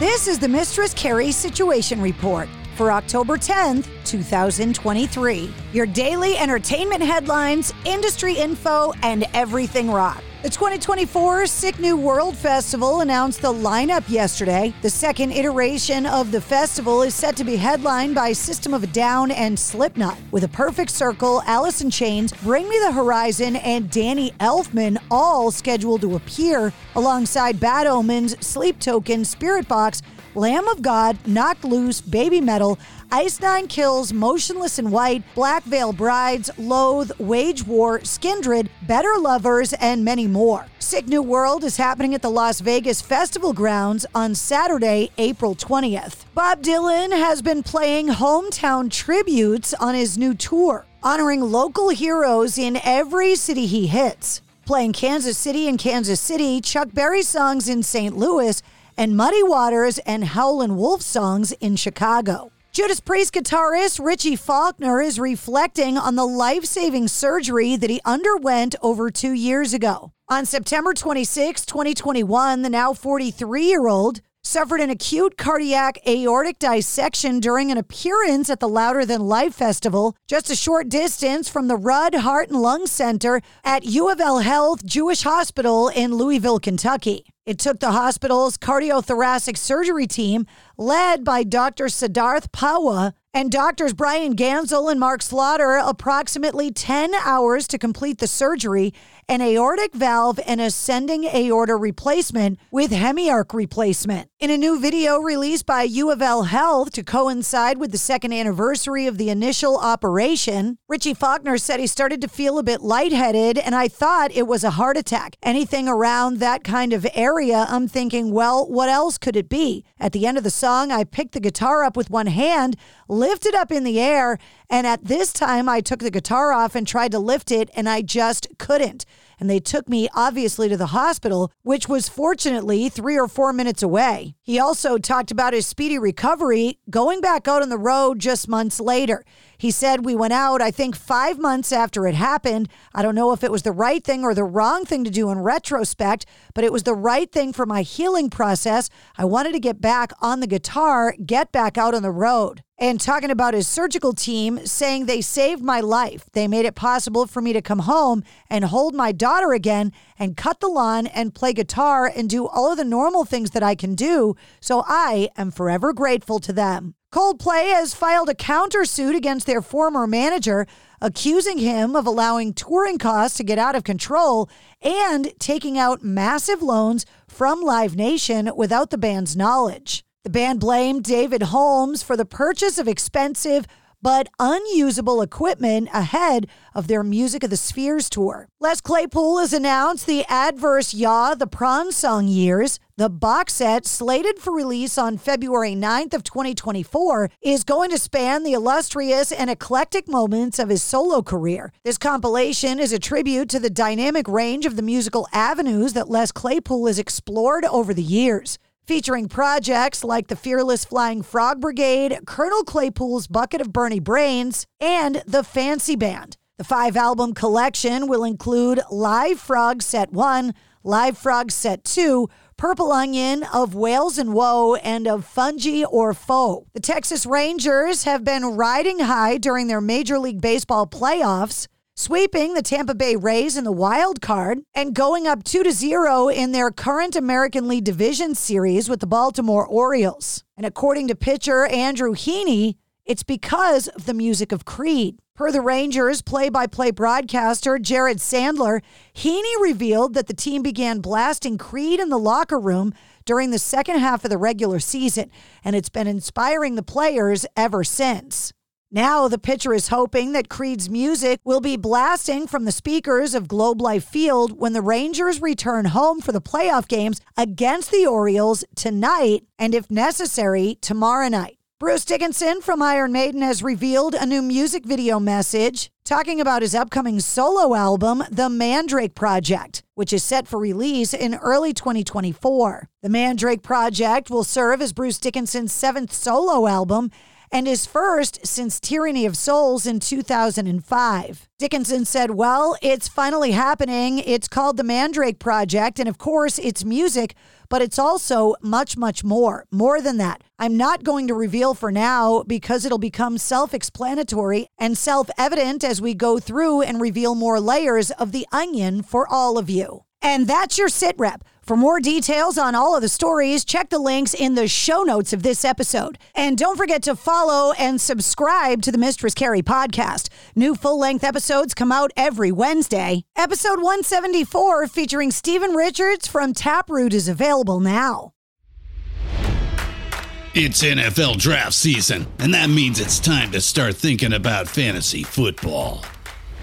This is the Mistress Carrie Situation Report for October 10th, 2023. Your daily entertainment headlines, industry info, and everything rock. The 2024 Sick New World Festival announced the lineup yesterday. The second iteration of the festival is set to be headlined by System of a Down and Slipknot, with a perfect circle, Alice in Chains, Bring Me the Horizon, and Danny Elfman all scheduled to appear alongside Bad Omens, Sleep Token, Spiritbox, Lamb of God, Knocked Loose, Baby Metal, Ice Nine Kills, Motionless in White, Black Veil Brides, Loathe, Wage War, Skindred, Better Lovers, and many more. Sick New World is happening at the Las Vegas Festival Grounds on Saturday, April 20th. Bob Dylan has been playing hometown tributes on his new tour, honoring local heroes in every city he hits. Playing Kansas City and Kansas City, Chuck Berry songs in St. Louis, and Muddy Waters and Howlin' Wolf songs in Chicago. Judas Priest guitarist Richie Faulkner is reflecting on the life saving surgery that he underwent over two years ago. On September 26, 2021, the now 43 year old suffered an acute cardiac aortic dissection during an appearance at the Louder Than Life Festival, just a short distance from the Rudd Heart and Lung Center at U of L Health Jewish Hospital in Louisville, Kentucky. It took the hospital's cardiothoracic surgery team, led by Dr. Siddharth Pahwa, and doctors Brian Ganzel and Mark Slaughter approximately 10 hours to complete the surgery, an aortic valve and ascending aorta replacement with hemiarch replacement. In a new video released by U of L Health to coincide with the second anniversary of the initial operation, Richie Faulkner said he started to feel a bit lightheaded and I thought it was a heart attack. Anything around that kind of area, I'm thinking, well, what else could it be? At the end of the song, I picked the guitar up with one hand, lifted up in the air, and at this time, I took the guitar off and tried to lift it, and I just couldn't. And they took me, obviously, to the hospital, which was fortunately three or four minutes away. He also talked about his speedy recovery, going back out on the road just months later. He said, We went out, I think, five months after it happened. I don't know if it was the right thing or the wrong thing to do in retrospect, but it was the right thing for my healing process. I wanted to get back on the guitar, get back out on the road and talking about his surgical team, saying they saved my life. They made it possible for me to come home and hold my daughter again and cut the lawn and play guitar and do all of the normal things that I can do. So I am forever grateful to them. Coldplay has filed a countersuit against their former manager, accusing him of allowing touring costs to get out of control and taking out massive loans from Live Nation without the band's knowledge. The band blamed David Holmes for the purchase of expensive but unusable equipment ahead of their Music of the Spheres tour. Les Claypool has announced the Adverse Yaw the Prawn Song Years. The box set, slated for release on February 9th of 2024, is going to span the illustrious and eclectic moments of his solo career. This compilation is a tribute to the dynamic range of the musical avenues that Les Claypool has explored over the years featuring projects like the Fearless Flying Frog Brigade, Colonel Claypool's Bucket of Bernie Brains, and the Fancy Band. The five album collection will include Live Frog Set 1, Live Frog Set 2, Purple Onion, of Whales and Woe, and of Fungi or Foe. The Texas Rangers have been riding high during their Major League Baseball playoffs sweeping the Tampa Bay Rays in the wild card and going up 2 to 0 in their current American League Division series with the Baltimore Orioles. And according to pitcher Andrew Heaney, it's because of the music of Creed. Per the Rangers play by play broadcaster Jared Sandler, Heaney revealed that the team began blasting Creed in the locker room during the second half of the regular season, and it's been inspiring the players ever since. Now, the pitcher is hoping that Creed's music will be blasting from the speakers of Globe Life Field when the Rangers return home for the playoff games against the Orioles tonight and, if necessary, tomorrow night. Bruce Dickinson from Iron Maiden has revealed a new music video message talking about his upcoming solo album, The Mandrake Project, which is set for release in early 2024. The Mandrake Project will serve as Bruce Dickinson's seventh solo album and his first since Tyranny of Souls in 2005. Dickinson said, Well, it's finally happening. It's called the Mandrake Project, and of course, it's music, but it's also much, much more. More than that. I'm not going to reveal for now because it'll become self explanatory and self evident as we go through and reveal more layers of the onion for all of you. And that's your sit rep. For more details on all of the stories, check the links in the show notes of this episode. And don't forget to follow and subscribe to the Mistress Carrie podcast. New full length episodes come out every Wednesday. Episode 174, featuring Stephen Richards from Taproot, is available now. It's NFL draft season, and that means it's time to start thinking about fantasy football.